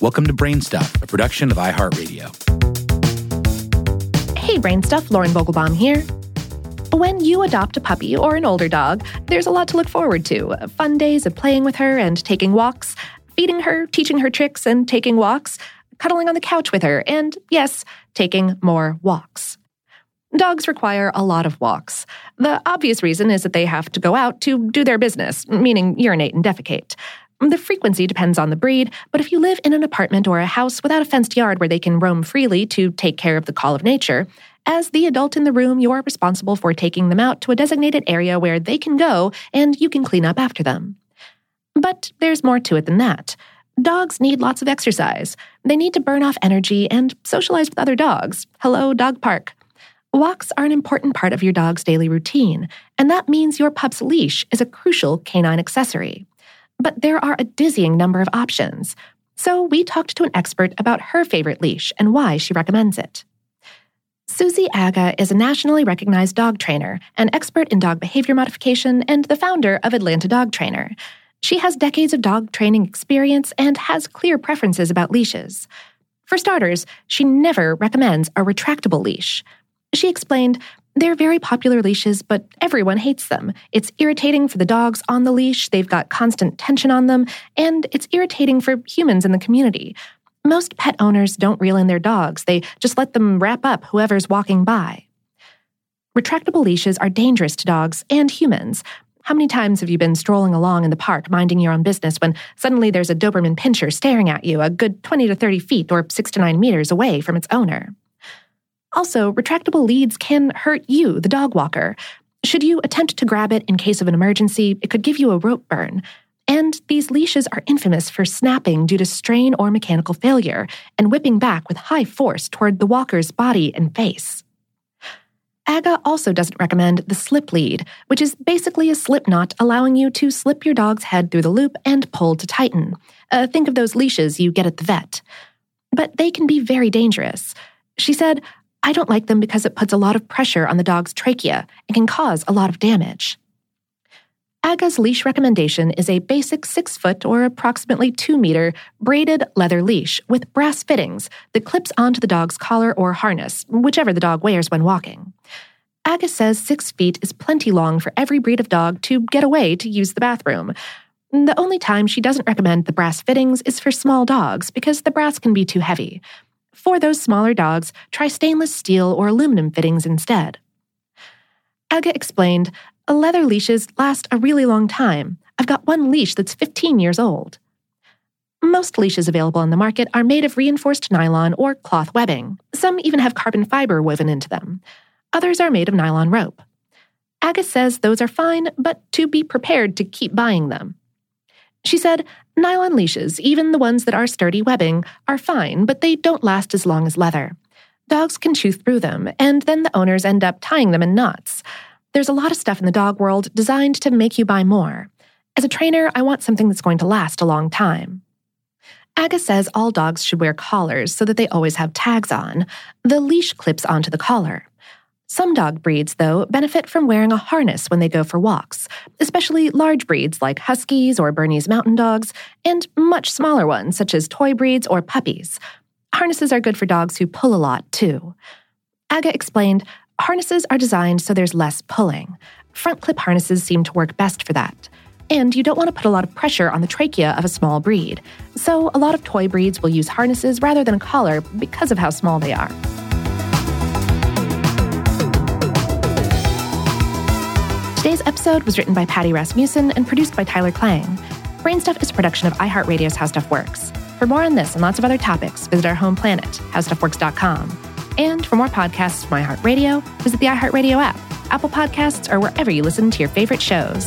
Welcome to Brainstuff, a production of iHeartRadio. Hey, Brainstuff, Lauren Vogelbaum here. When you adopt a puppy or an older dog, there's a lot to look forward to fun days of playing with her and taking walks, feeding her, teaching her tricks, and taking walks, cuddling on the couch with her, and yes, taking more walks. Dogs require a lot of walks. The obvious reason is that they have to go out to do their business, meaning urinate and defecate. The frequency depends on the breed, but if you live in an apartment or a house without a fenced yard where they can roam freely to take care of the call of nature, as the adult in the room, you are responsible for taking them out to a designated area where they can go and you can clean up after them. But there's more to it than that. Dogs need lots of exercise. They need to burn off energy and socialize with other dogs. Hello, dog park. Walks are an important part of your dog's daily routine, and that means your pup's leash is a crucial canine accessory. But there are a dizzying number of options. So we talked to an expert about her favorite leash and why she recommends it. Susie Aga is a nationally recognized dog trainer, an expert in dog behavior modification, and the founder of Atlanta Dog Trainer. She has decades of dog training experience and has clear preferences about leashes. For starters, she never recommends a retractable leash. She explained, they're very popular leashes, but everyone hates them. It's irritating for the dogs on the leash, they've got constant tension on them, and it's irritating for humans in the community. Most pet owners don't reel in their dogs, they just let them wrap up whoever's walking by. Retractable leashes are dangerous to dogs and humans. How many times have you been strolling along in the park minding your own business when suddenly there's a Doberman pinscher staring at you a good 20 to 30 feet or 6 to 9 meters away from its owner? Also, retractable leads can hurt you, the dog walker. Should you attempt to grab it in case of an emergency, it could give you a rope burn. And these leashes are infamous for snapping due to strain or mechanical failure and whipping back with high force toward the walker's body and face. Aga also doesn't recommend the slip lead, which is basically a slip knot allowing you to slip your dog's head through the loop and pull to tighten. Uh, think of those leashes you get at the vet. But they can be very dangerous. She said, I don't like them because it puts a lot of pressure on the dog's trachea and can cause a lot of damage. Aga's leash recommendation is a basic 6 foot or approximately 2 meter braided leather leash with brass fittings that clips onto the dog's collar or harness, whichever the dog wears when walking. Aga says 6 feet is plenty long for every breed of dog to get away to use the bathroom. The only time she doesn't recommend the brass fittings is for small dogs because the brass can be too heavy. For those smaller dogs, try stainless steel or aluminum fittings instead. Aga explained, leather leashes last a really long time. I've got one leash that's 15 years old. Most leashes available on the market are made of reinforced nylon or cloth webbing. Some even have carbon fiber woven into them. Others are made of nylon rope. Aga says those are fine, but to be prepared to keep buying them. She said, Nylon leashes, even the ones that are sturdy webbing, are fine, but they don't last as long as leather. Dogs can chew through them, and then the owners end up tying them in knots. There's a lot of stuff in the dog world designed to make you buy more. As a trainer, I want something that's going to last a long time. Aga says all dogs should wear collars so that they always have tags on. The leash clips onto the collar. Some dog breeds, though, benefit from wearing a harness when they go for walks, especially large breeds like Huskies or Bernese Mountain Dogs, and much smaller ones such as toy breeds or puppies. Harnesses are good for dogs who pull a lot, too. Aga explained harnesses are designed so there's less pulling. Front clip harnesses seem to work best for that. And you don't want to put a lot of pressure on the trachea of a small breed. So, a lot of toy breeds will use harnesses rather than a collar because of how small they are. Today's episode was written by Patty Rasmussen and produced by Tyler Klang. Brainstuff is a production of iHeartRadio's How Stuff Works. For more on this and lots of other topics, visit our home planet, howstuffworks.com. And for more podcasts from iHeartRadio, visit the iHeartRadio app, Apple Podcasts, or wherever you listen to your favorite shows.